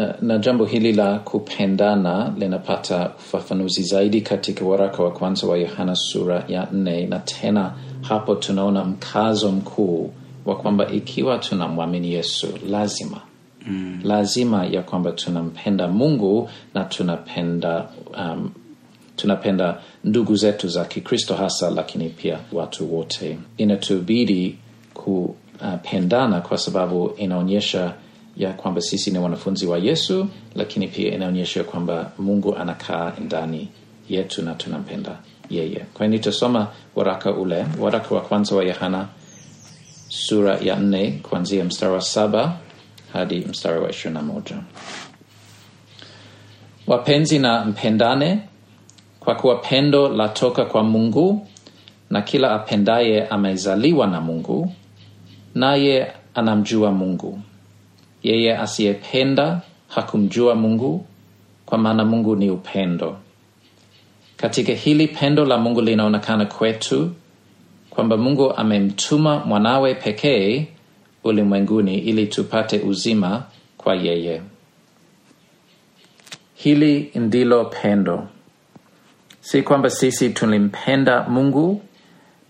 na, na jambo hili la kupendana linapata ufafanuzi zaidi katika waraka wa kwanza wa Yohana sura ya nne, na tena hapo tunaona mkazo mkuu wa kwamba ikiwa tunamwamini Yesu lazima mm. lazima ya kwamba tunampenda Mungu na tunapenda um, tunapenda ndugu zetu za Kikristo hasa, lakini pia watu wote. Inatubidi kupendana kwa sababu inaonyesha ya kwamba sisi ni wanafunzi wa Yesu, lakini pia inaonyesha kwamba Mungu anakaa ndani yetu na tunampenda yeye. Kwa hiyo nitasoma waraka ule, waraka wa kwanza wa Yohana sura ya nne kuanzia mstari wa saba hadi mstari wa ishirini na moja. Wapenzi na mpendane, kwa kuwa pendo latoka kwa Mungu, na kila apendaye amezaliwa na Mungu, naye anamjua Mungu. Yeye asiyependa hakumjua Mungu, kwa maana Mungu ni upendo. Katika hili pendo la Mungu linaonekana kwetu, kwamba Mungu amemtuma mwanawe pekee ulimwenguni ili tupate uzima kwa yeye. Hili ndilo pendo, si kwamba sisi tulimpenda Mungu,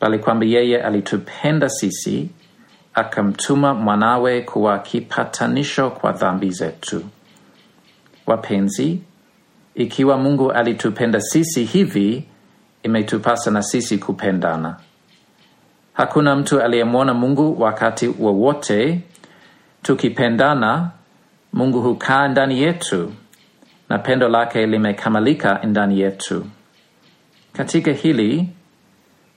bali kwamba yeye alitupenda sisi akamtuma mwanawe kuwa kipatanisho kwa dhambi zetu. Wapenzi, ikiwa Mungu alitupenda sisi hivi, imetupasa na sisi kupendana. Hakuna mtu aliyemwona Mungu wakati wowote. Tukipendana, Mungu hukaa ndani yetu na pendo lake limekamilika ndani yetu. Katika hili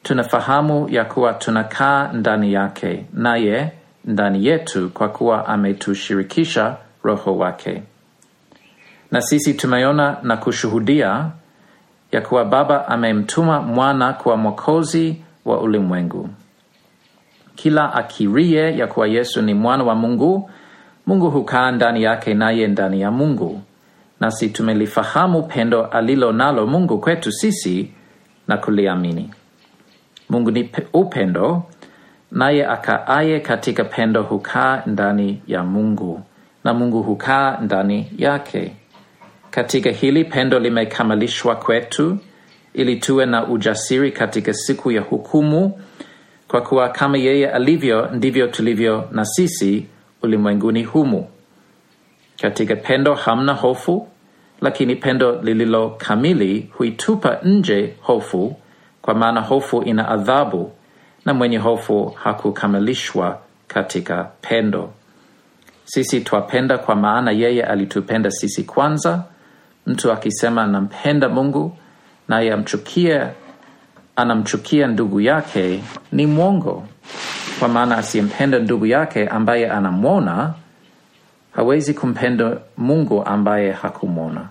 tunafahamu ya kuwa tunakaa ndani yake, naye ndani yetu, kwa kuwa ametushirikisha Roho wake. Na sisi tumeona na kushuhudia ya kuwa Baba amemtuma Mwana kuwa Mwokozi wa ulimwengu. Kila akirie ya kuwa Yesu ni mwana wa Mungu, Mungu hukaa ndani yake, naye ndani ya Mungu. Nasi tumelifahamu pendo alilo nalo Mungu kwetu sisi na kuliamini. Mungu ni upendo, naye akaaye katika pendo hukaa ndani ya Mungu, na Mungu hukaa ndani yake. Katika hili pendo limekamilishwa kwetu, ili tuwe na ujasiri katika siku ya hukumu, kwa kuwa kama yeye alivyo ndivyo tulivyo na sisi ulimwenguni humu. Katika pendo hamna hofu, lakini pendo lililo kamili huitupa nje hofu, kwa maana hofu ina adhabu, na mwenye hofu hakukamilishwa katika pendo. Sisi twapenda kwa maana yeye alitupenda sisi kwanza. Mtu akisema anampenda Mungu naye amchukia anamchukia ndugu yake ni mwongo, kwa maana asiyempenda ndugu yake ambaye anamwona hawezi kumpenda Mungu ambaye hakumwona.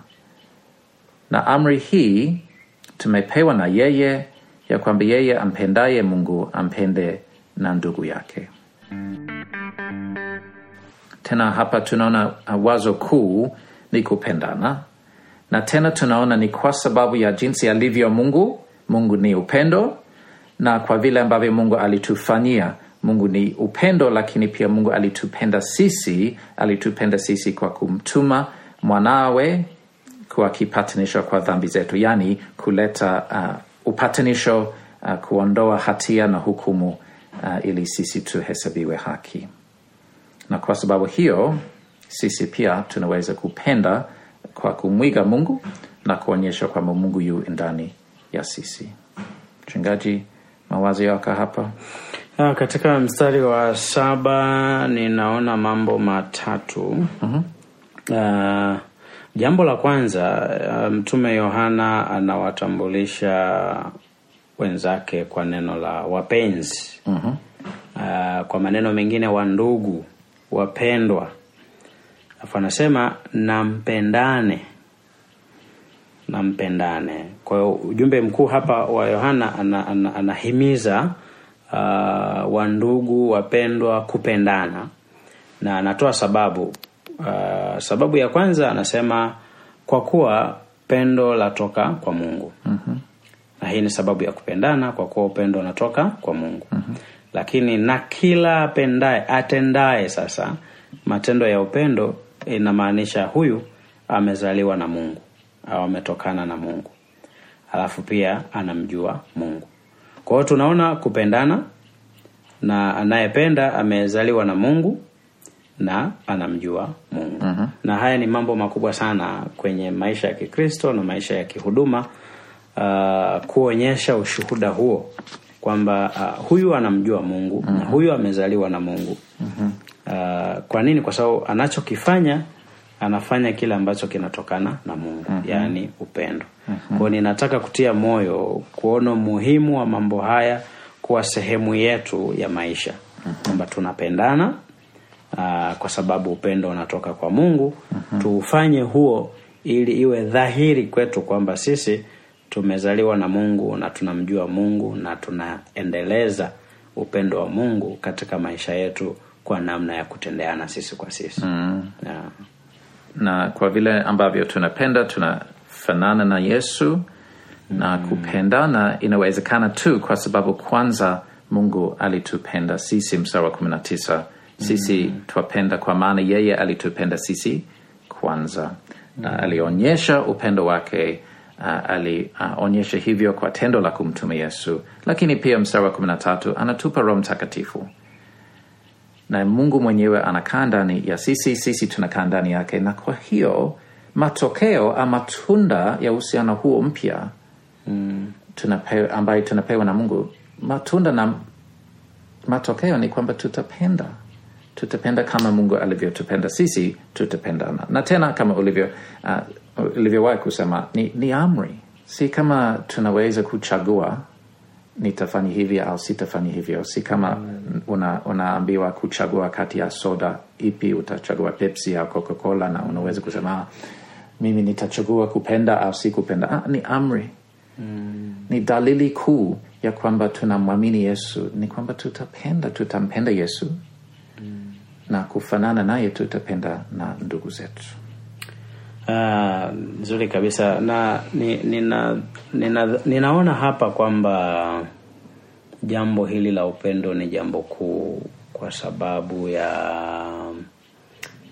Na amri hii tumepewa na yeye ya kwamba yeye ampendaye Mungu ampende na ndugu yake. Tena hapa tunaona wazo kuu ni kupendana, na tena tunaona ni kwa sababu ya jinsi alivyo Mungu. Mungu ni upendo, na kwa vile ambavyo Mungu alitufanyia. Mungu ni upendo, lakini pia Mungu alitupenda sisi, alitupenda sisi kwa kumtuma mwanawe kwa kipatanishwa kwa dhambi zetu, yaani kuleta uh, upatanisho uh, kuondoa hatia na hukumu uh, ili sisi tuhesabiwe haki. Na kwa sababu hiyo sisi pia tunaweza kupenda kwa kumwiga Mungu na kuonyesha kwamba Mungu yu ndani ya sisi. Mchungaji, mawazo yako hapa? ha, katika mstari wa saba ninaona mambo matatu. Ah, jambo la kwanza, ah, Mtume Yohana anawatambulisha wenzake kwa neno la wapenzi. Ah, kwa maneno mengine wandugu, wapendwa. Alafu anasema nampendane, nampendane. Kwa hiyo ujumbe mkuu hapa wa Yohana ana, ana, anahimiza uh, wandugu wapendwa kupendana na anatoa sababu uh, sababu ya kwanza anasema kwa kuwa pendo latoka kwa Mungu mm-hmm. na hii ni sababu ya kupendana kwa kuwa upendo unatoka kwa Mungu mm-hmm. lakini na kila apendaye atendaye sasa matendo ya upendo inamaanisha huyu amezaliwa na Mungu au ametokana na Mungu, alafu pia anamjua Mungu. Kwa hiyo tunaona kupendana, na anayependa amezaliwa na Mungu na anamjua Mungu. Na haya ni mambo makubwa sana kwenye maisha ya Kikristo na maisha ya kihuduma, uh, kuonyesha ushuhuda huo kwamba uh, huyu anamjua Mungu na huyu amezaliwa na Mungu. Uh, kwa nini? Kwa sababu anachokifanya anafanya kile ambacho kinatokana na Mungu, yaani upendo. uh -huh. Kwao ninataka kutia moyo kuona umuhimu wa mambo haya kuwa sehemu yetu ya maisha, kwamba tunapendana aa, kwa sababu upendo unatoka kwa Mungu. Tuufanye huo ili iwe dhahiri kwetu kwamba sisi tumezaliwa na Mungu na tunamjua Mungu na tunaendeleza upendo wa Mungu katika maisha yetu kwa namna ya kutendeana sisi kwa sisi. Yeah. na kwa vile ambavyo tunapenda tunafanana na Yesu na kupendana inawezekana tu kwa sababu kwanza Mungu alitupenda sisi, mstari wa kumi na tisa sisi twapenda kwa maana yeye alitupenda sisi kwanza, na alionyesha upendo wake. Uh, alionyesha uh, hivyo kwa tendo la kumtuma Yesu, lakini pia mstari wa kumi na tatu anatupa Roho Mtakatifu. Na Mungu mwenyewe anakaa ndani ya sisi, sisi tunakaa ndani yake, na kwa hiyo matokeo ama matunda ya uhusiano huo mpya tunapewa, ambayo tunapewa na Mungu, matunda na matokeo ni kwamba tutapenda, tutapenda kama Mungu alivyotupenda sisi, tutapendana. Na tena kama ulivyo uh, ulivyowahi kusema ni, ni amri, si kama tunaweza kuchagua nitafanya hivi au sitafanya hivyo. Si kama una, unaambiwa kuchagua kati ya soda ipi, utachagua Pepsi au Coca-Cola, na unaweza kusema "Ah, mimi nitachagua kupenda au si kupenda. Ah, ni amri ni dalili kuu ya kwamba tunamwamini Yesu, ni kwamba tutapenda, tutampenda Yesu na kufanana naye, tutapenda na ndugu zetu. Nzuri uh, kabisa na ni, nina, nina, ninaona hapa kwamba jambo hili la upendo ni jambo kuu kwa sababu ya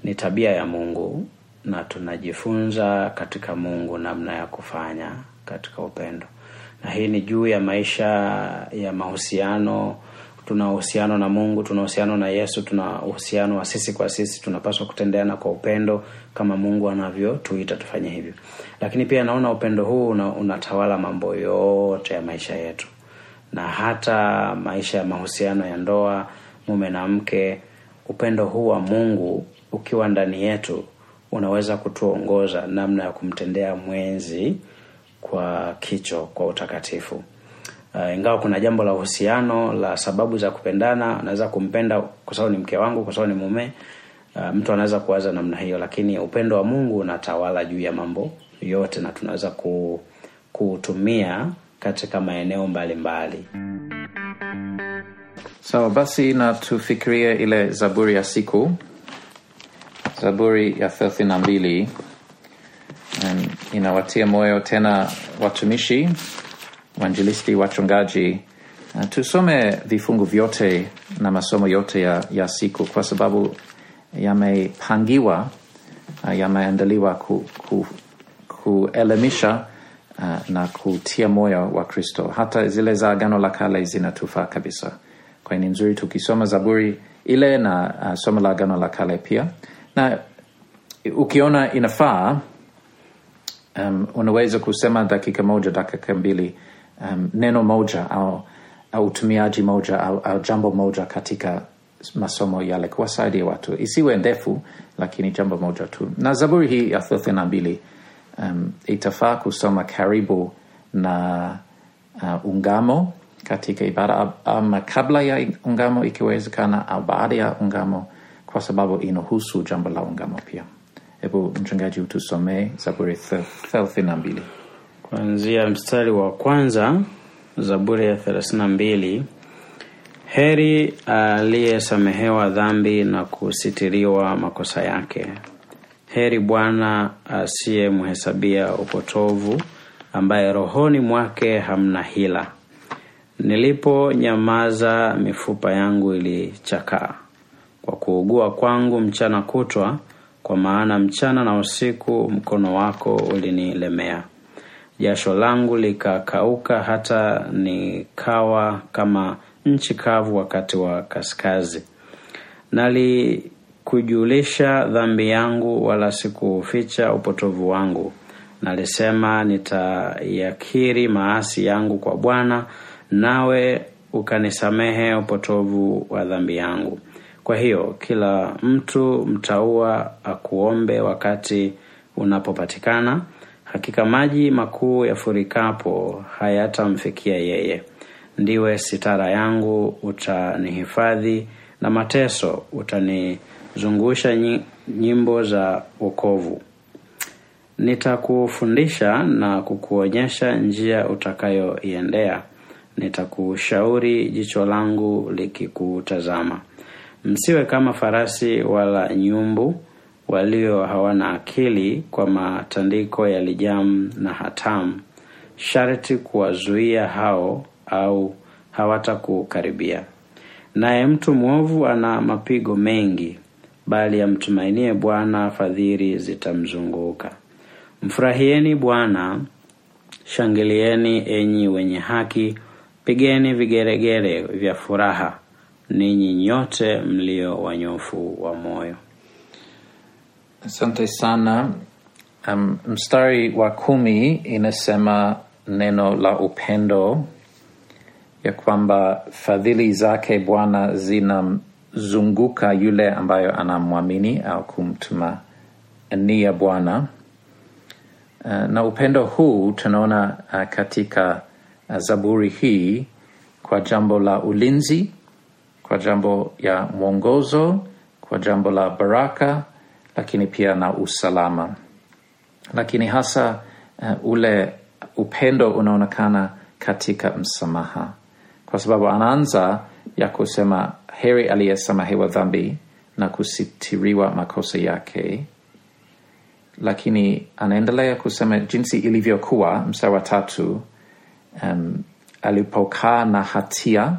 ni tabia ya Mungu na tunajifunza katika Mungu namna ya kufanya katika upendo, na hii ni juu ya maisha ya mahusiano. Tuna uhusiano na Mungu, tuna uhusiano na Yesu, tuna uhusiano wa sisi kwa sisi. Tunapaswa kutendeana kwa upendo kama Mungu anavyotuita tufanye hivyo, lakini pia naona upendo huu una, unatawala mambo yote ya maisha yetu na hata maisha ya mahusiano ya ndoa, mume na mke. Upendo huu wa Mungu ukiwa ndani yetu unaweza kutuongoza namna ya kumtendea mwenzi kwa kicho, kwa utakatifu. Uh, ingawa kuna jambo la uhusiano la sababu za kupendana, anaweza kumpenda kwa sababu ni mke wangu, kwa sababu ni mume. Uh, mtu anaweza kuwaza namna hiyo, lakini upendo wa Mungu unatawala juu ya mambo yote na tunaweza ku, kuutumia katika maeneo mbalimbali Sawa basi, na tufikirie ile zaburi ya siku, zaburi ya thelathini na mbili. Inawatia moyo tena watumishi, wanjilisti, wachungaji. Uh, tusome vifungu vyote na masomo yote ya, ya siku kwa sababu yamepangiwa, uh, yameandaliwa ku, ku, kuelimisha uh, na kutia moyo wa Kristo. Hata zile za Agano la Kale zinatufaa kabisa. Kwa hiyo nzuri tukisoma Zaburi ile na somo la Agano la Kale pia, na ukiona inafaa um, unaweza kusema dakika moja dakika mbili um, neno moja au, au utumiaji moja au, au jambo moja katika masomo yale kuwasaidia watu, isiwe ndefu, lakini jambo moja tu. Na Zaburi hii ya thelathini na mbili um, itafaa kusoma karibu na uh, ungamo katika ibada ama kabla ya ungamo ikiwezekana, au baada ya ungamo, kwa sababu inahusu jambo la ungamo pia. Hebu mchungaji utusomee Zaburi thelathini na mbili kuanzia mstari wa kwanza. Zaburi ya thelathini na mbili. Heri aliyesamehewa dhambi na kusitiriwa makosa yake. Heri Bwana asiyemhesabia upotovu, ambaye rohoni mwake hamna hila. Niliponyamaza mifupa yangu ilichakaa kwa kuugua kwangu mchana kutwa, kwa maana mchana na usiku mkono wako ulinilemea. Jasho langu likakauka, hata nikawa kama nchi kavu wakati wa kaskazi. Nalikujulisha dhambi yangu, wala sikuficha upotovu wangu. Nalisema, nitayakiri maasi yangu kwa Bwana, nawe ukanisamehe upotovu wa dhambi yangu. Kwa hiyo kila mtu mtaua akuombe wakati unapopatikana. Hakika maji makuu yafurikapo hayatamfikia yeye. Ndiwe sitara yangu, utanihifadhi na mateso, utanizungusha nyimbo za wokovu. Nitakufundisha na kukuonyesha njia utakayoiendea. Nitakushauri jicho langu likikutazama. Msiwe kama farasi wala nyumbu walio hawana akili, kwa matandiko ya lijamu na hatamu. Sharti kuwazuia hao, au hawatakukaribia. Naye mtu mwovu ana mapigo mengi, bali amtumainie Bwana fadhili zitamzunguka. Mfurahieni Bwana, shangilieni enyi wenye haki, pigeni vigeregere vya furaha, ninyi nyote mlio wanyofu wa moyo. Asante sana. Um, mstari wa kumi inasema neno la upendo ya kwamba fadhili zake Bwana zinamzunguka yule ambayo anamwamini au kumtumania Bwana. Uh, na upendo huu tunaona uh, katika uh, Zaburi hii kwa jambo la ulinzi, kwa jambo ya mwongozo, kwa jambo la baraka, lakini pia na usalama. Lakini hasa uh, ule upendo unaonekana katika msamaha, kwa sababu anaanza ya kusema heri aliyesamehewa dhambi na kusitiriwa makosa yake lakini anaendelea kusema jinsi ilivyokuwa mstari wa tatu um, alipokaa na hatia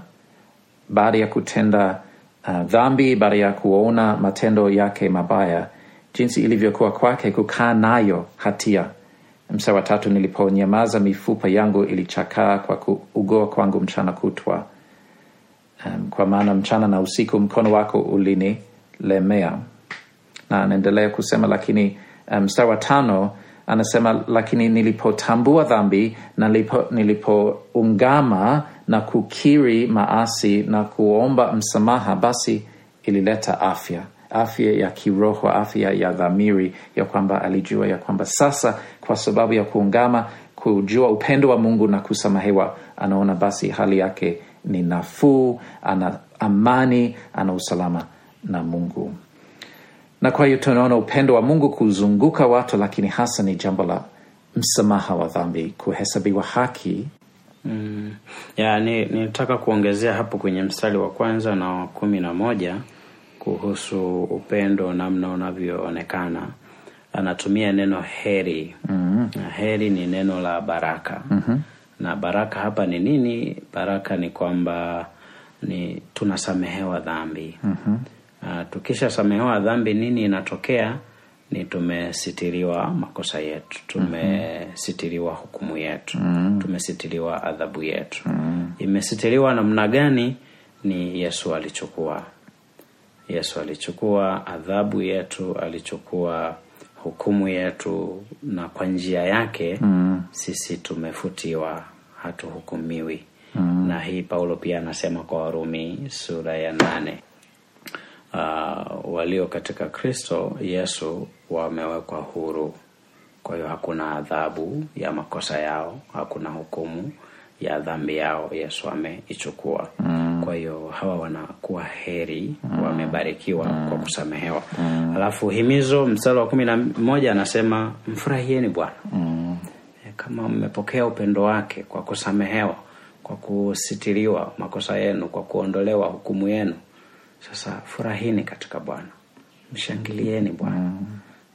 baada ya kutenda uh, dhambi baada ya kuona matendo yake mabaya jinsi ilivyokuwa kwake kukaa nayo hatia. Msa wa tatu niliponyamaza mifupa yangu ilichakaa kwa kuugua kwangu mchana kutwa. Um, kwa maana mchana na usiku mkono wako ulinilemea. Na anaendelea kusema lakini mstari um, wa tano anasema lakini nilipotambua dhambi na nilipo, nilipoungama na kukiri maasi na kuomba msamaha basi ilileta afya afya ya kiroho afya ya dhamiri ya kwamba alijua ya kwamba sasa kwa sababu ya kuungama kujua upendo wa mungu na kusamehewa anaona basi hali yake ni nafuu ana amani ana usalama na mungu. Na kwa hiyo tunaona upendo wa mungu kuzunguka watu lakini hasa ni jambo la msamaha wa dhambi kuhesabiwa haki. Mm. Ya, ni nitaka kuongezea hapo kwenye mstari wa kwanza na wa kumi na moja kuhusu upendo namna unavyoonekana. Anatumia neno heri. mm-hmm. Na heri ni neno la baraka. mm-hmm. Na baraka hapa ni nini? Baraka ni kwamba ni tunasamehewa dhambi. mm-hmm. Uh, tukishasamehewa dhambi nini inatokea? Ni tumesitiriwa makosa yetu, tumesitiriwa hukumu yetu, mm-hmm. tumesitiriwa adhabu yetu. mm-hmm. Imesitiriwa namna gani? Ni Yesu alichukua. Yesu alichukua adhabu yetu, alichukua hukumu yetu, na kwa njia yake mm-hmm. sisi tumefutiwa, hatuhukumiwi. mm-hmm. Na hii Paulo pia anasema kwa Warumi sura ya nane uh, walio katika Kristo Yesu wamewekwa huru. Kwa hiyo hakuna adhabu ya makosa yao, hakuna hukumu ya dhambi yao, Yesu ameichukua. mm. Kwa hiyo hawa wanakuwa heri, mm. wamebarikiwa mm. kwa kusamehewa. mm. Alafu himizo mstari wa kumi na moja anasema mfurahieni Bwana mm. kama mmepokea upendo wake kwa kusamehewa, kwa kusitiriwa makosa yenu, kwa kuondolewa hukumu yenu sasa furahini katika Bwana, mshangilieni Bwana mm.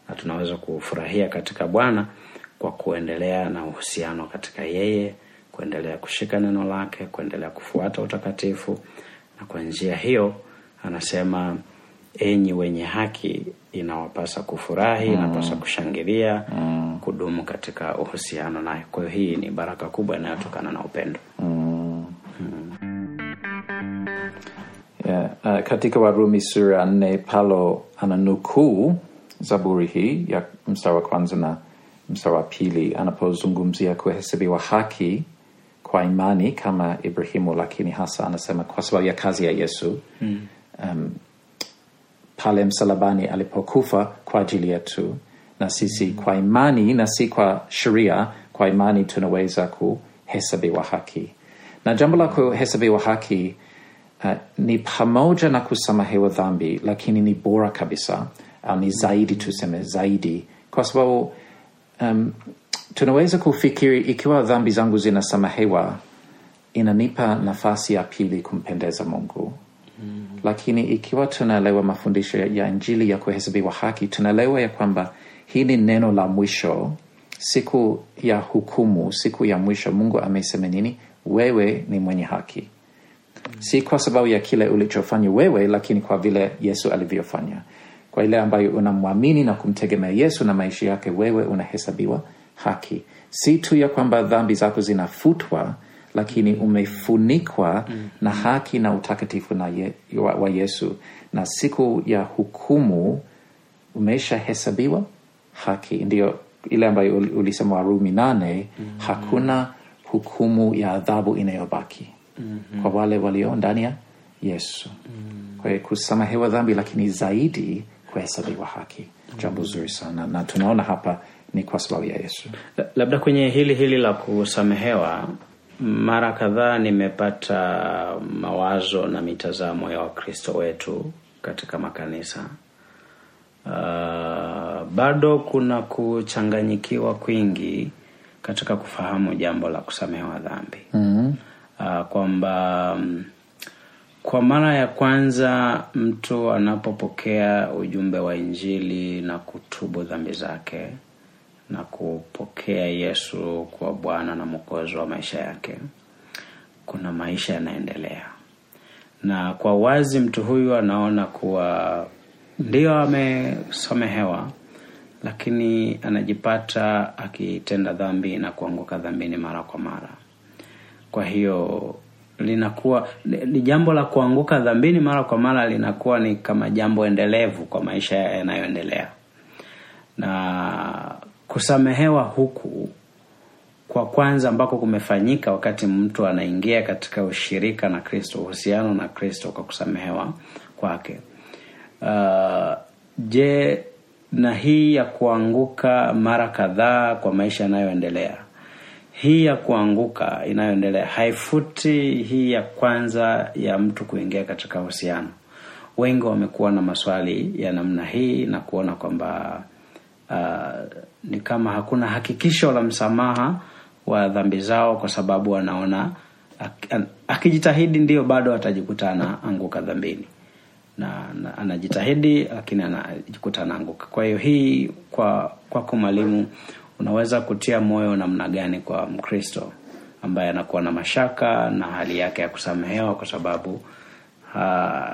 na tunaweza kufurahia katika Bwana kwa kuendelea na uhusiano katika yeye, kuendelea kushika neno lake, kuendelea kufuata utakatifu, na kwa njia hiyo anasema enyi wenye haki inawapasa kufurahi inapasa kushangilia kudumu katika uhusiano naye. Kwa hiyo hii ni baraka kubwa inayotokana na upendo. Yeah, uh, katika Warumi sura ya nne Paulo ananukuu Zaburi hii ya mstari wa kwanza na mstari wa pili anapozungumzia kuhesabiwa haki kwa imani kama Ibrahimu, lakini hasa anasema kwa sababu ya kazi ya Yesu mm. um, pale msalabani alipokufa kwa ajili yetu, na sisi kwa imani na si kwa sheria, kwa imani tunaweza kuhesabiwa haki, na jambo la kuhesabiwa haki uh, ni pamoja na kusamehewa dhambi, lakini ni bora kabisa au ni zaidi, tuseme zaidi, kwa sababu um, tunaweza kufikiri ikiwa dhambi zangu zinasamehewa, inanipa nafasi ya pili kumpendeza Mungu mm. Lakini ikiwa tunaelewa mafundisho ya Injili ya kuhesabiwa haki, tunaelewa ya kwamba hii ni neno la mwisho, siku ya hukumu, siku ya mwisho. Mungu amesema nini? Wewe ni mwenye haki si kwa sababu ya kile ulichofanya wewe, lakini kwa vile Yesu alivyofanya. Kwa ile ambayo unamwamini na kumtegemea Yesu na maisha yake, wewe unahesabiwa haki, si tu ya kwamba dhambi zako zinafutwa, lakini umefunikwa na haki na utakatifu na ye, wa, wa Yesu, na siku ya hukumu umeshahesabiwa haki. Ndio ile ambayo ulisema Warumi nane, hakuna hukumu ya adhabu inayobaki kwa wale walio ndani ya Yesu. Kwa hiyo kusamehewa dhambi, lakini zaidi kuhesabiwa haki, jambo zuri sana, na tunaona hapa ni kwa sababu ya Yesu. Labda kwenye hili hili la kusamehewa mara kadhaa nimepata mawazo na mitazamo ya wakristo wetu katika makanisa uh, bado kuna kuchanganyikiwa kwingi katika kufahamu jambo la kusamehewa dhambi mm-hmm. uh, kwamba mm, kwa mara ya kwanza mtu anapopokea ujumbe wa injili na kutubu dhambi zake na kupokea yesu kwa bwana na mwokozi wa maisha yake kuna maisha yanaendelea. Na kwa wazi mtu huyu anaona kuwa ndio amesamehewa lakini anajipata akitenda dhambi na kuanguka dhambini mara kwa mara. Kwa hiyo linakuwa ni ni jambo la kuanguka dhambini mara kwa mara linakuwa ni kama jambo endelevu kwa maisha yanayoendelea. Na kusamehewa huku kwa kwanza ambako kumefanyika wakati mtu anaingia katika ushirika na kristo uhusiano na kristo kwa kusamehewa kwake. Uh, je na hii ya kuanguka mara kadhaa kwa maisha yanayoendelea hii ya kuanguka inayoendelea haifuti hii ya kwanza ya mtu kuingia katika uhusiano? Wengi wamekuwa na maswali ya namna hii na kuona kwamba uh, ni kama hakuna hakikisho la msamaha wa dhambi zao kwa sababu wanaona ak- an- akijitahidi ndio bado atajikuta anaanguka dhambini. Na, na anajitahidi lakini anajikuta anaanguka. Kwa hiyo hii kwa kwako mwalimu unaweza kutia moyo namna gani kwa mkristo ambaye anakuwa na mashaka na hali yake ya kusamehewa kwa sababu ha,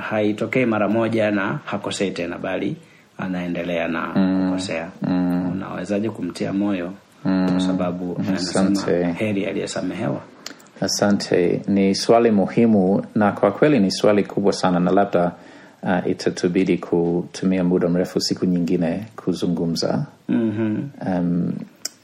haitokei mara moja na hakosei tena bali anaendelea na kukosea mm. unawezaje kumtia moyo mm. kwa sababu anasema heri aliyesamehewa Asante, ni swali muhimu na kwa kweli ni swali kubwa sana, na labda uh, itatubidi kutumia muda mrefu siku nyingine kuzungumza. mm-hmm. Um,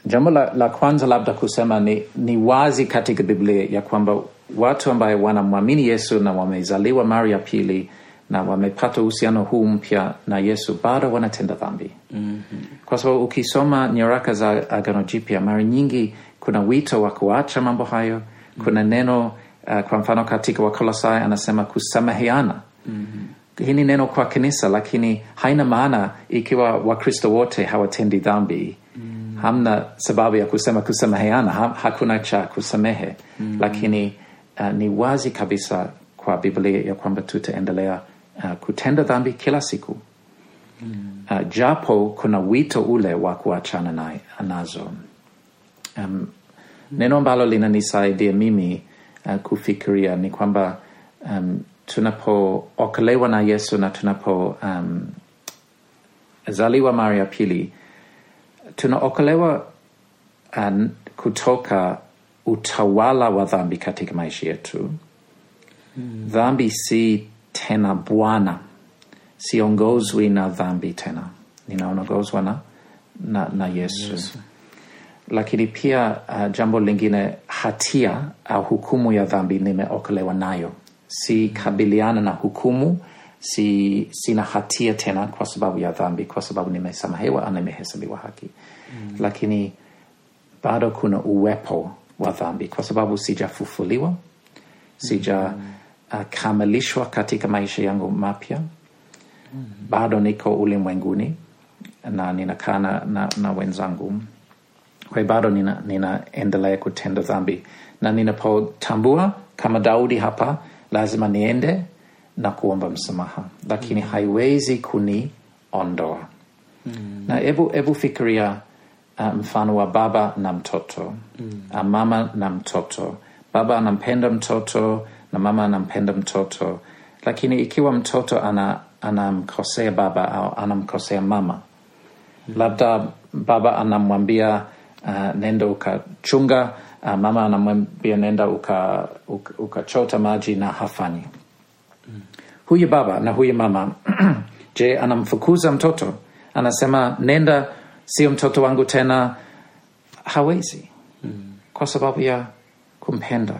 jambo la, la kwanza labda kusema ni, ni wazi katika Biblia ya kwamba watu ambaye wanamwamini Yesu na wamezaliwa mara ya pili na wamepata uhusiano huu mpya na Yesu bado wanatenda dhambi mm-hmm. kwa sababu ukisoma nyaraka za Agano Jipya mara nyingi kuna wito wa kuacha mambo hayo kuna neno uh, kwa mfano katika Wakolosai anasema kusameheana mm-hmm. hii ni neno kwa kanisa lakini haina maana ikiwa wakristo wote hawatendi dhambi mm. hamna sababu ya kusema kusameheana ha, hakuna cha kusamehe mm. lakini uh, ni wazi kabisa kwa biblia ya kwamba tutaendelea uh, kutenda dhambi kila siku mm. uh, japo kuna wito ule wa kuachana na, nazo um, neno ambalo linanisaidia mimi uh, kufikiria ni kwamba um, tunapookolewa na yesu na tunapo um, zaliwa mara ya pili tunaokolewa uh, kutoka utawala wa dhambi katika maisha yetu mm. dhambi si tena bwana. Siongozwi na dhambi tena. Ninaongozwa na, na, na yesu, yesu. Lakini pia uh, jambo lingine hatia au hukumu ya dhambi nimeokolewa nayo. Sikabiliana na hukumu si sina hatia tena kwa sababu ya dhambi kwa sababu nimesamehewa au nimehesabiwa haki. Mm. lakini bado kuna uwepo wa dhambi kwa sababu sijafufuliwa sija uh, kamilishwa katika maisha yangu mapya. Bado niko ulimwenguni na ninakaa na, na, na wenzangu. Kwa bado ninaendelea nina kutenda dhambi. Na ninapotambua kama daudi hapa lazima niende na kuomba msamaha. Lakini mm. haiwezi kuniondoa. Mm. na ebu, ebu fikiria uh, mfano wa baba na mtoto. Mm. uh, mama na mtoto. Baba anampenda mtoto na mama anampenda mtoto lakini ikiwa mtoto ana anamkosea baba au anamkosea mama mm. labda baba anamwambia uh, nenda ukachunga uh, mama anamwambia nenda ukachota uka, uka maji na hafanyi mm. huyu baba na huyu mama je anamfukuza mtoto anasema nenda sio mtoto wangu tena hawezi mm. kwa sababu ya kumpenda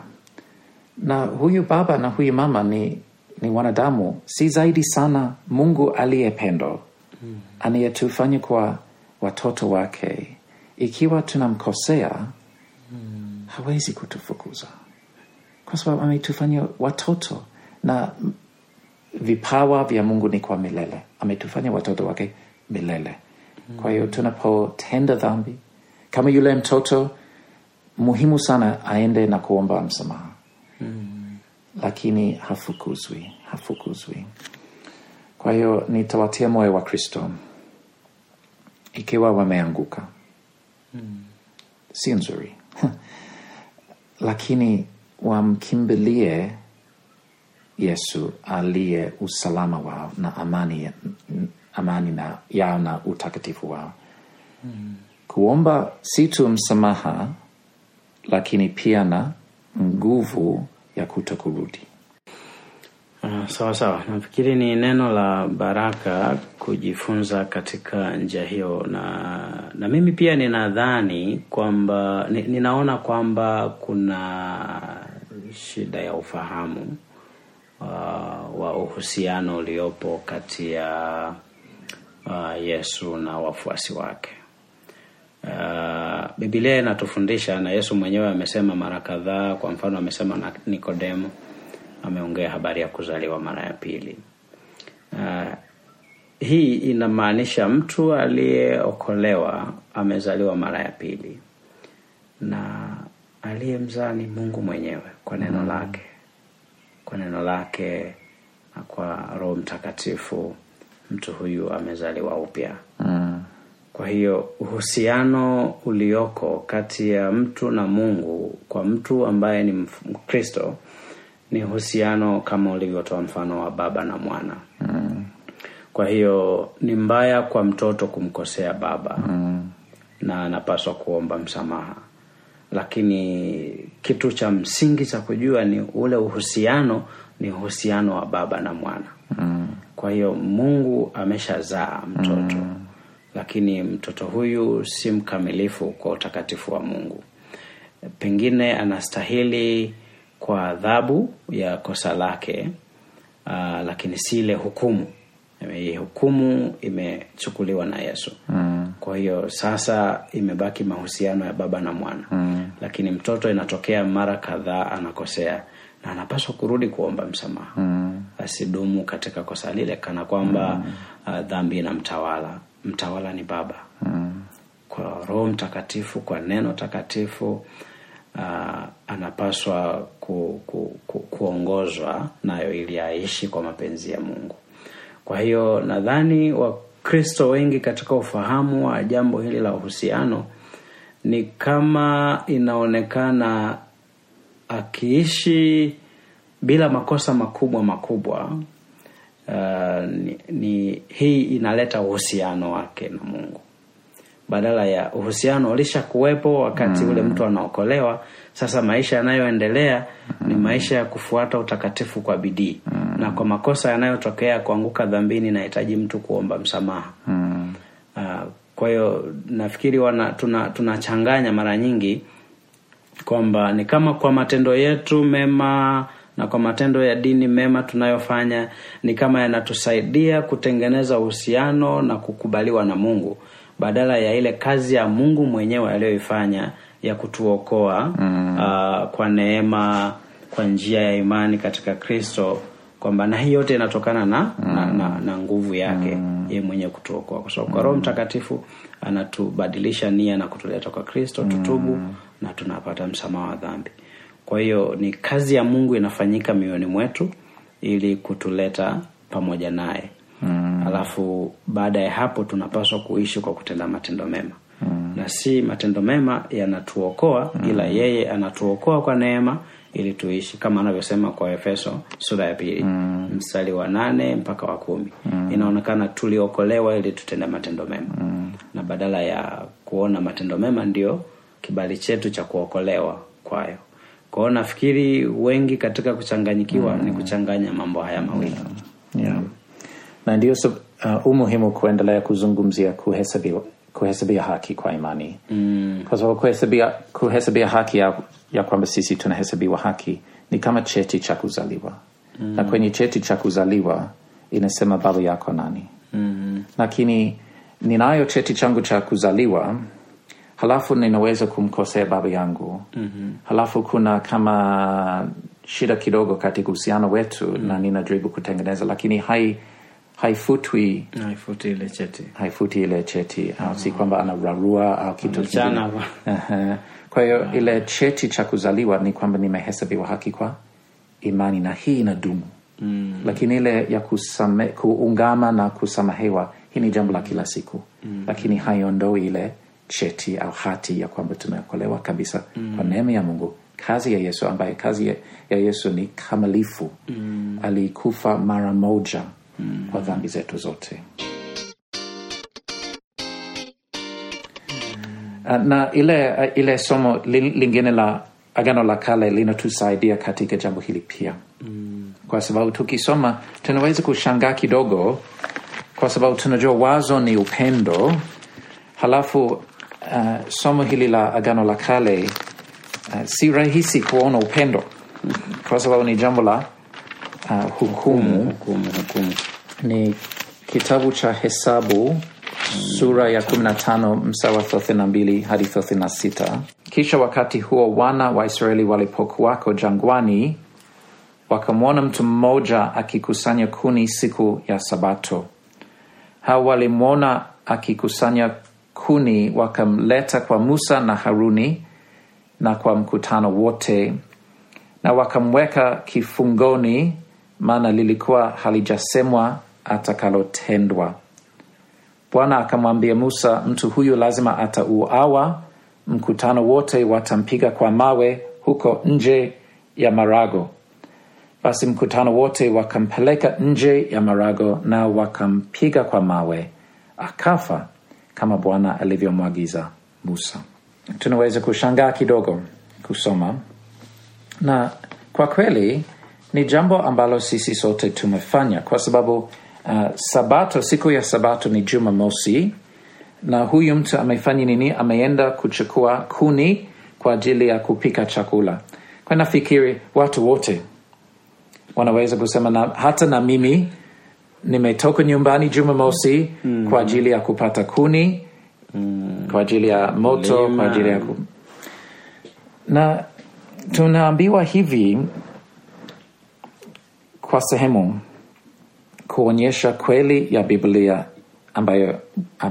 na huyu baba na huyu mama ni, ni wanadamu si zaidi sana mungu aliyependo mm. anayetufanya kwa watoto wake ikiwa tunamkosea mm. hawezi kutufukuza kwa sababu ametufanya watoto na vipawa vya mungu ni kwa milele ametufanya watoto wake milele mm. kwa hiyo tunapotenda dhambi kama yule mtoto muhimu sana aende na kuomba msamaha mm. lakini hafukuzwi hafukuzwi kwa hiyo nitawatia moyo wa kristo ikiwa wameanguka mm. si nzuri lakini wamkimbilie yesu aliye usalama wao na amani, amani na yao na utakatifu wao mm. kuomba si tu msamaha lakini pia na nguvu ya kutokurudi Uh, sawa sawa, nafikiri ni neno la baraka kujifunza katika njia hiyo, na na mimi pia ninadhani kwamba ni, ninaona kwamba kuna shida ya ufahamu uh, wa uhusiano uliopo kati ya uh, Yesu na wafuasi wake. Uh, Biblia inatufundisha na Yesu mwenyewe amesema mara kadhaa, kwa mfano amesema na Nikodemo ameongea habari ya kuzaliwa mara ya pili. Uh, hii inamaanisha mtu aliyeokolewa amezaliwa mara ya pili, na aliyemzaa ni Mungu mwenyewe kwa neno lake, kwa neno lake na kwa Roho Mtakatifu. Mtu huyu amezaliwa upya mm. Kwa hiyo uhusiano ulioko kati ya mtu na Mungu kwa mtu ambaye ni Mkristo ni uhusiano kama ulivyotoa mfano wa baba na mwana mm. kwa hiyo ni mbaya kwa mtoto kumkosea baba mm. na anapaswa kuomba msamaha lakini kitu cha msingi cha kujua ni ule uhusiano ni uhusiano wa baba na mwana mm. kwa hiyo mungu ameshazaa mtoto mm. Lakini mtoto huyu si mkamilifu kwa utakatifu wa mungu pengine anastahili kwa adhabu ya kosa lake uh, lakini si ile hukumu hukumu imechukuliwa na yesu mm. kwa hiyo sasa imebaki mahusiano ya baba na mwana mm. lakini mtoto inatokea mara kadhaa anakosea na anapaswa kurudi kuomba msamaha mm. asidumu katika kosa lile kana kwamba mm. uh, dhambi na mtawala ni baba mm. kwa roho mtakatifu kwa neno takatifu uh, anapaswa ku, ku, ku, kuongozwa nayo ili aishi kwa mapenzi ya mungu kwa hiyo nadhani wakristo wengi katika ufahamu wa jambo hili la uhusiano ni kama inaonekana akiishi bila makosa makubwa makubwa uh, ni, ni hii inaleta uhusiano wake na mungu. Badala ya uhusiano ulisha kuwepo wakati ule mtu anaokolewa sasa maisha yanayoendelea ni maisha ya kufuata utakatifu kwa bidii. Na kwa makosa yanayotokea kuanguka dhambini nahitaji mtu kuomba msamaha. Uh, kwa hiyo nafikiri wana tuna mara nyingi kwamba ni kama kwa matendo yetu mema na kwa matendo ya dini mema tunayofanya ni kama yanatusaidia kutengeneza uhusiano na kukubaliwa na mungu badala ya ile kazi ya mungu mwenyewe aliyoifanya ya kutuokoa mm. uh, kwa neema kwa njia ya imani katika kristo kwamba na hii yote inatokana na, mm. na, na, na nguvu yake mm. ye mwenyewe kutuokoa kwa sababu kwa roho mtakatifu anatubadilisha nia na kutuleta kwa kristo tutubu mm. na tunapata msamaha wa dhambi kwa hiyo ni kazi ya mungu inafanyika mioyoni mwetu ili kutuleta pamoja naye mm. alafu baada ya hapo tunapaswa kuishi kwa kutenda matendo mema mm. na si matendo mema yanatuokoa mm. ila yeye anatuokoa kwa neema ili tuishi kama anavyosema kwa efeso sura ya pili mm. mstari wa nane mpaka wa kumi mm. inaonekana tuliokolewa ili tutende matendo mema mm. na badala ya kuona matendo mema ndio kibali chetu cha kuokolewa kwayo kwao nafikiri wengi katika kuchanganyikiwa mm. ni kuchanganya mambo haya mawili yeah. na ndio uh, umuhimu kuendelea kuzungumzia kuhesabia, kuhesabia haki kwa imani mm. kwa sababu kuhesabia, kuhesabia haki ya, ya kwamba sisi tunahesabiwa haki ni kama cheti cha kuzaliwa mm. na kwenye cheti cha kuzaliwa inasema baba yako nani mm. lakini ninayo cheti changu cha kuzaliwa halafu ninaweza kumkosea baba yangu mm-hmm. halafu kuna kama shida kidogo katika uhusiano wetu mm-hmm. na ninajaribu kutengeneza lakini hai haifutwi haifuti ile cheti haifuti ile cheti au si kwamba anararua au kitu kingine. kwa hiyo ile cheti cha kuzaliwa ni kwamba nimehesabiwa haki kwa imani na hii inadumu mm. lakini ile ya kusame, kuungama na kusamehewa hii ni jambo la kila siku mm. lakini haiondoi ile cheti au hati ya kwamba tumeokolewa kabisa mm. kwa neema ya mungu kazi ya yesu ambaye kazi ya, ya yesu ni kamilifu mm. alikufa mara moja mm. kwa dhambi zetu zote Uh, na ile uh, ile somo lingine la agano la kale linatusaidia katika jambo hili pia mm. kwa sababu tukisoma tunaweza kushangaa kidogo kwa sababu tunajua wazo ni upendo halafu uh, somo hili la agano la kale uh, si rahisi kuona upendo kwa sababu ni jambo la uh, hukumu. Hukumu hukumu ni kitabu cha hesabu sura ya 15 mstari wa 32 hadi 36 kisha wakati huo wana wa israeli walipokuwako jangwani wakamwona mtu mmoja akikusanya kuni siku ya sabato. Hao walimwona akikusanya kuni wakamleta kwa musa na haruni na kwa mkutano wote na wakamweka kifungoni maana lilikuwa halijasemwa atakalotendwa. Bwana akamwambia musa mtu huyu lazima atauawa. Mkutano wote watampiga kwa mawe huko nje ya marago. Basi mkutano wote wakampeleka nje ya marago na wakampiga kwa mawe. Akafa kama bwana alivyomwagiza musa. Tunaweza kushangaa kidogo kusoma. Na kwa kweli ni jambo ambalo sisi sote tumefanya kwa sababu uh, sabato siku ya sabato ni juma mosi na huyu mtu amefanya nini? Ameenda kuchukua kuni kwa ajili ya kupika chakula. Kwa nafikiri watu wote wanaweza kusema na, hata na mimi nimetoka nyumbani jumamosi mm. kwa ajili ya kupata kuni mm. kwa ajili ya moto Lima. kwa ajili ya ku... na tunaambiwa hivi kwa sehemu kuonyesha kweli ya biblia ambayo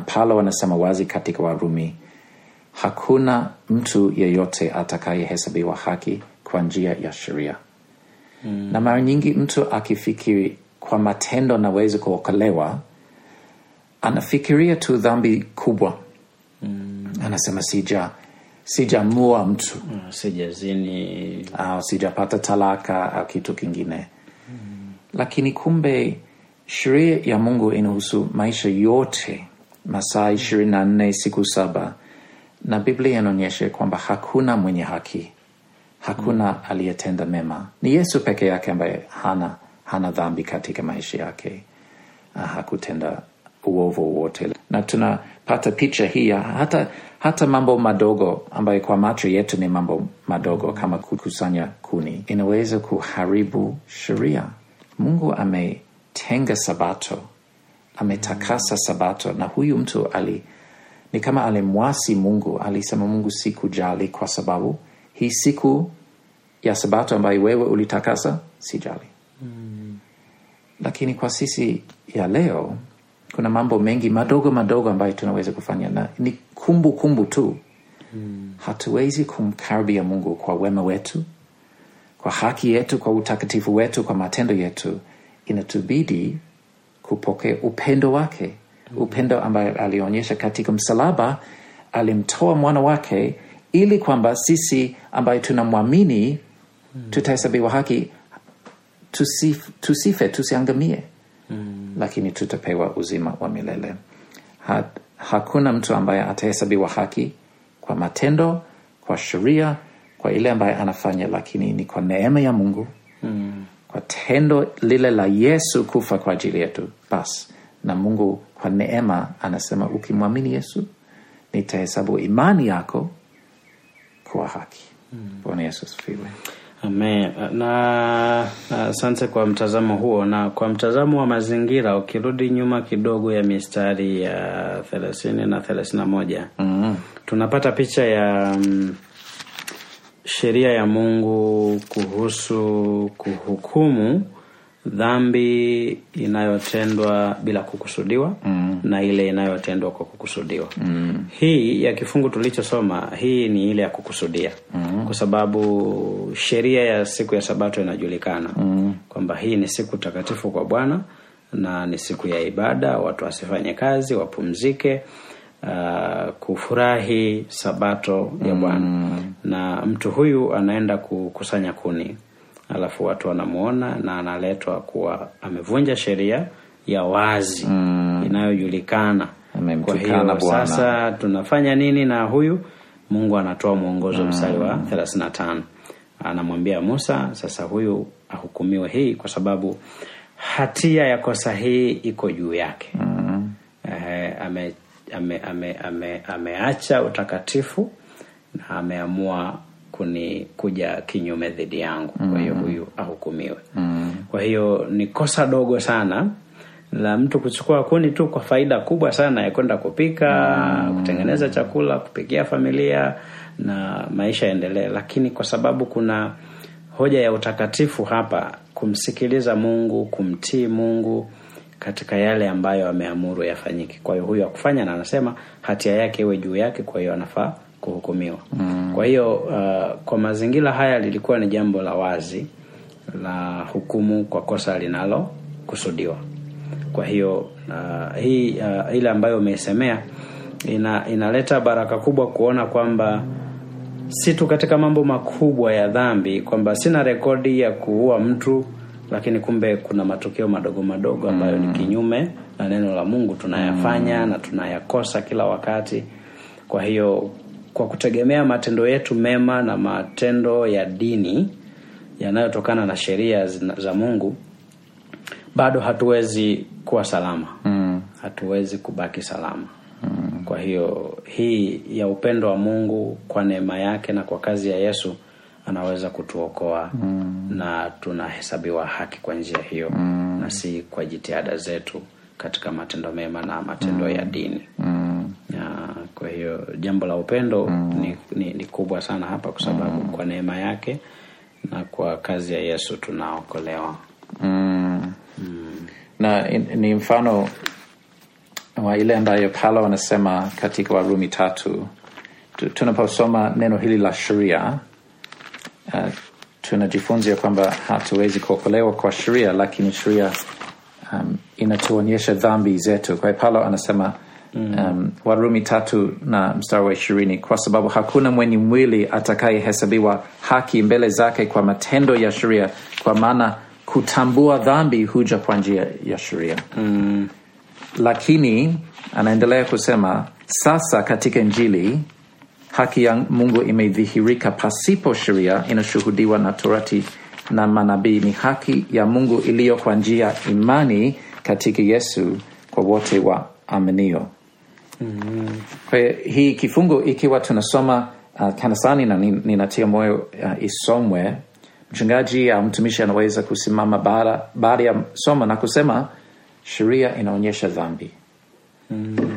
paulo anasema wazi katika warumi hakuna mtu yeyote atakayehesabiwa haki kwa njia ya sheria mm. na mara nyingi mtu akifikiri kwa matendo naweza kuokolewa anafikiria tu dhambi kubwa. Mm. anasema sija sijamua mtu. Uh, sijazini. Au sijapata talaka au kitu kingine. Lakini kumbe sheria ya mungu inahusu maisha yote. Masaa ishirini na nne siku saba. Na biblia inaonyesha kwamba hakuna mwenye haki. Hakuna aliyetenda mema. Ni yesu peke yake ambaye hana, hana dhambi katika maisha yake. Ah, hakutenda uovu wote na tunapata picha hii hata, hata mambo madogo ambayo kwa macho yetu ni mambo madogo kama kukusanya kuni. Inaweza kuharibu sheria. Mungu ametenga sabato ametakasa sabato. Na huyu mtu ali ni kama alimwasi mungu. Alisema mungu sikujali kwa sababu hii siku ya sabato ambayo wewe ulitakasa sijali lakini kwa sisi ya leo kuna mambo mengi madogo madogo ambayo tunaweza kufanya na ni kumbukumbu kumbu tu. Mm. hatuwezi kumkaribia mungu kwa wema wetu kwa haki yetu kwa utakatifu wetu kwa matendo yetu. Inatubidi kupokea upendo wake. Upendo ambaye alionyesha katika msalaba alimtoa mwana wake ili kwamba sisi ambaye tunamwamini tutahesabiwa haki tusif, tusife tusiangamie mm. lakini tutapewa uzima wa milele ha, hakuna mtu ambaye atahesabiwa haki kwa matendo kwa sheria kwa ile ambaye anafanya lakini ni kwa neema ya mungu mm. kwa tendo lile la yesu kufa kwa ajili yetu basi na mungu kwa neema anasema ukimwamini yesu nitahesabu imani yako kuwa haki mm. bwana yesu asifiwe Amen. Na asante kwa mtazamo huo, na kwa mtazamo wa mazingira, ukirudi nyuma kidogo ya mistari ya thelathini na thelathini na moja mm. tunapata picha ya mm, sheria ya Mungu kuhusu kuhukumu dhambi inayotendwa bila kukusudiwa mm. na ile inayotendwa kwa kukusudiwa mm. hii ya kifungu tulichosoma hii ni ile ya kukusudia mm. kwa sababu sheria ya siku ya sabato inajulikana mm. kwamba hii ni siku takatifu kwa bwana na ni siku ya ibada watu wasifanye kazi wapumzike uh, kufurahi sabato ya bwana mm. na mtu huyu anaenda kukusanya kuni alafu watu wanamwona na analetwa kuwa amevunja sheria ya wazi mm. inayojulikana. Kwa hiyo sasa tunafanya nini na huyu? Mungu anatoa mwongozo mstari wa 35 anamwambia musa sasa huyu ahukumiwe hii kwa sababu hatia ya kosa hii iko juu yake. Mm. eh, ame, ame, ame, ame, ameacha utakatifu na ameamua kuni kuja kinyume dhidi yangu. Kwa hiyo huyu ahukumiwe. Mm. kwa hiyo ni kosa dogo sana la mtu kuchukua kuni tu kwa faida kubwa sana ya kwenda kupika mm. kutengeneza chakula kupikia familia na maisha yaendelee. Lakini kwa sababu kuna hoja ya utakatifu hapa kumsikiliza mungu kumtii mungu katika yale ambayo ameamuru yafanyike. Kwa hiyo huyu akufanya na anasema hatia yake iwe juu yake kwa hiyo anafaa kuhukumiwa mm. kwa hiyo uh, kwa mazingira haya lilikuwa ni jambo la wazi la hukumu kwa kosa linalokusudiwa kwa hiyo uh, hii uh, ile ambayo umeisemea ina, inaleta baraka kubwa kuona kwamba si tu katika mambo makubwa ya dhambi kwamba sina rekodi ya kuua mtu lakini kumbe kuna matukio madogo madogo ambayo mm. ni kinyume na neno la mungu tunayafanya mm. na tunayakosa kila wakati kwa hiyo kwa kutegemea matendo yetu mema na matendo ya dini yanayotokana na sheria za mungu bado hatuwezi kuwa salama mm. hatuwezi kubaki salama mm. kwa hiyo hii ya upendo wa mungu kwa neema yake na kwa kazi ya yesu anaweza kutuokoa mm. na tunahesabiwa haki kwa njia hiyo mm. na si kwa jitihada zetu katika matendo mema na matendo mm. ya dini mm. Ya, kwa hiyo jambo la upendo mm. ni, ni, ni kubwa sana hapa kwa sababu mm. kwa neema yake na kwa kazi ya yesu tunaokolewa Mm. na in, ni mfano wa ile ambayo paulo anasema katika warumi tatu tunaposoma neno hili la sheria uh, tunajifunza kwamba hatuwezi kuokolewa kwa sheria lakini sheria um, inatuonyesha dhambi zetu kwa hiyo paulo anasema um, warumi tatu na mstari wa ishirini. Kwa sababu hakuna mwenye mwili atakayehesabiwa haki mbele zake kwa matendo ya sheria kwa maana kutambua dhambi huja kwa njia ya sheria. Mm, lakini anaendelea kusema sasa katika njili haki ya mungu imedhihirika pasipo sheria inashuhudiwa na torati na manabii. Ni haki ya mungu iliyo kwa njia imani katika yesu kwa wote wa aminio kwa hii kifungu ikiwa tunasoma uh, kanisani na nin- ninatia moyo uh, isomwe. Mchungaji au mtumishi anaweza kusimama baada ya somo na kusema sheria inaonyesha dhambi.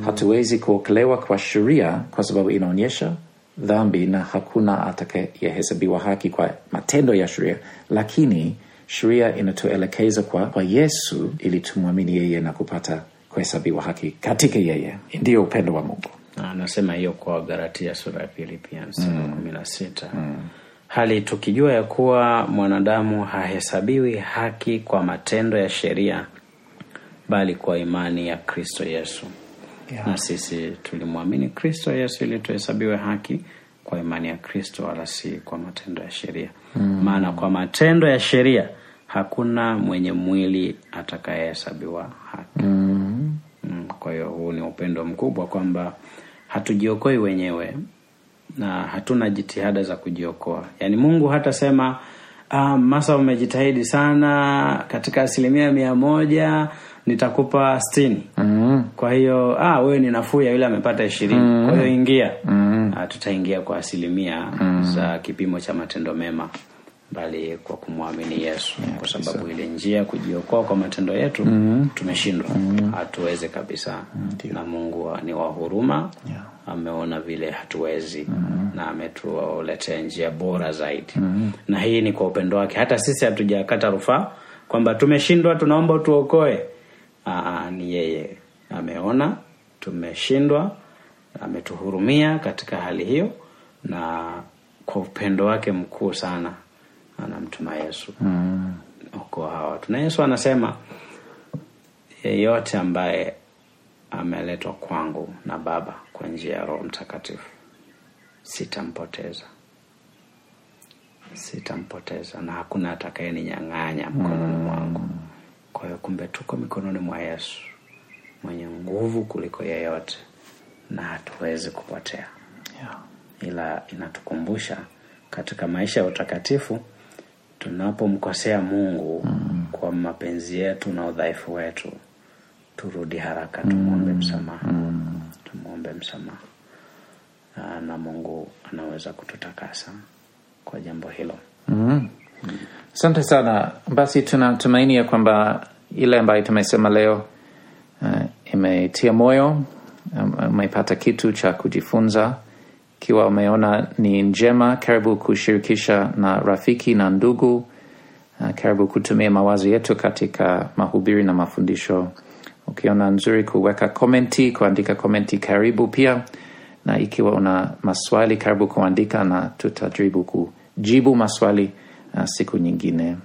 Hatuwezi kuokolewa kwa sheria kwa sababu inaonyesha dhambi na hakuna atakayehesabiwa haki kwa matendo ya sheria. Lakini sheria inatuelekeza kwa, kwa yesu ili tumwamini yeye na kupata kuhesabiwa haki katika yeye. Ndiyo upendo wa mungu. Anasema hiyo kwa galatia sura ya pili pia mstari wa kumi na sita. Hali tukijua ya kuwa mwanadamu hahesabiwi haki kwa matendo ya sheria bali kwa imani ya kristo yesu. Yeah. na sisi tulimwamini kristo yesu ili tuhesabiwe haki kwa imani ya kristo wala si kwa matendo ya sheria. Maana kwa matendo ya sheria hakuna mwenye mwili atakayehesabiwa haki. Mm, kwa hiyo huu ni upendo mkubwa kwamba hatujiokoi wenyewe na hatuna jitihada za kujiokoa yaani mungu hatasema ah, masa umejitahidi sana katika asilimia mia moja nitakupa sitini. mm. kwa hiyo ah, wewe ni nafuu ya yule amepata ishirini mm. kwa hiyo ingia mm. ah, tutaingia kwa asilimia mm. za kipimo cha matendo mema bali kwa kumwamini yesu kwa sababu ile njia ya kujiokoa kwa matendo yetu mm. tumeshindwa mm. hatuwezi kabisa na mungu ni wa huruma Yeah. ameona vile hatuwezi mm. na ametuletea njia bora zaidi mm. na hii ni kwa upendo wake hata sisi hatujakata rufaa kwamba tumeshindwa tunaomba tuokoe Aa, ni yeye ameona tumeshindwa ametuhurumia katika hali hiyo na kwa upendo wake mkuu sana anamtuma yesu. Mm. okoa hawa watu na yesu anasema yeyote ambaye ameletwa kwangu na baba kwa njia ya roho mtakatifu sitampoteza. Sitampoteza. Na hakuna atakayeninyang'anya mkononi mwangu. Kwa hiyo kumbe tuko mikononi mwa yesu mwenye nguvu kuliko yeyote na hatuwezi kupotea. Yeah. ila inatukumbusha katika maisha ya utakatifu tunapomkosea mungu mm. kwa mapenzi yetu na udhaifu wetu turudi haraka tumwombe msamaha mm. tumwombe msamaha na mungu anaweza kututakasa kwa jambo hilo Mhm. asante sana basi tunatumaini ya kwamba ile ambayo tumesema leo uh, imetia moyo um, umepata kitu cha kujifunza ikiwa umeona ni njema karibu kushirikisha na rafiki na ndugu karibu kutumia mawazo yetu katika mahubiri na mafundisho. Ukiona nzuri kuweka komenti kuandika komenti karibu pia. Na ikiwa una maswali karibu kuandika na tutajaribu kujibu maswali uh, siku nyingine.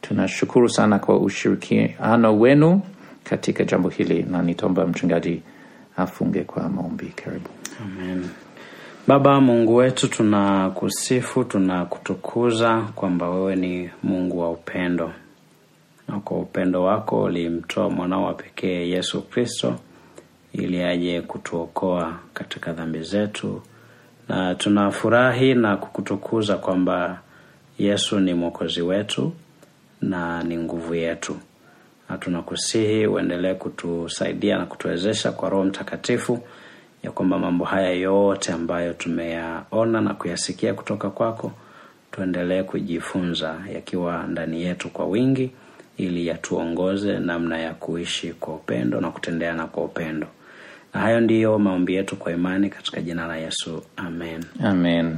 Tunashukuru sana kwa ushirikiano wenu katika jambo hili na nitomba mchungaji afunge kwa maombi. Karibu. Amen. Baba Mungu wetu, tunakusifu, tunakutukuza kwamba wewe ni Mungu wa upendo, na kwa upendo wako ulimtoa mwanao wa pekee Yesu Kristo ili aje kutuokoa katika dhambi zetu, na tunafurahi na kukutukuza kwamba Yesu ni mwokozi wetu na ni nguvu yetu. Na tunakusihi uendelee kutusaidia na kutuwezesha kwa Roho Mtakatifu ya kwamba mambo haya yote ambayo tumeyaona na kuyasikia kutoka kwako tuendelee kujifunza yakiwa ndani yetu kwa wingi, ili yatuongoze namna ya kuishi kwa upendo na kutendeana kwa upendo. Na hayo ndiyo maombi yetu kwa imani katika jina la Yesu, amen. amen